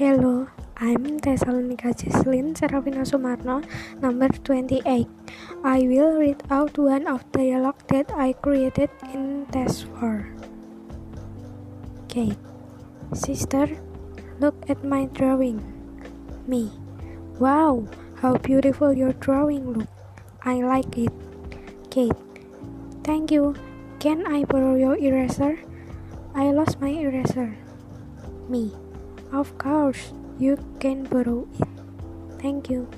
Hello, I'm Thessalonica Jesslyn Serafina Sumarno, number 28. I will read out one of the dialogue that I created in test 4. Kate, sister, look at my drawing. Me, wow, how beautiful your drawing look. I like it. Kate, thank you. Can I borrow your eraser? I lost my eraser. Me, of course, you can borrow it. Thank you.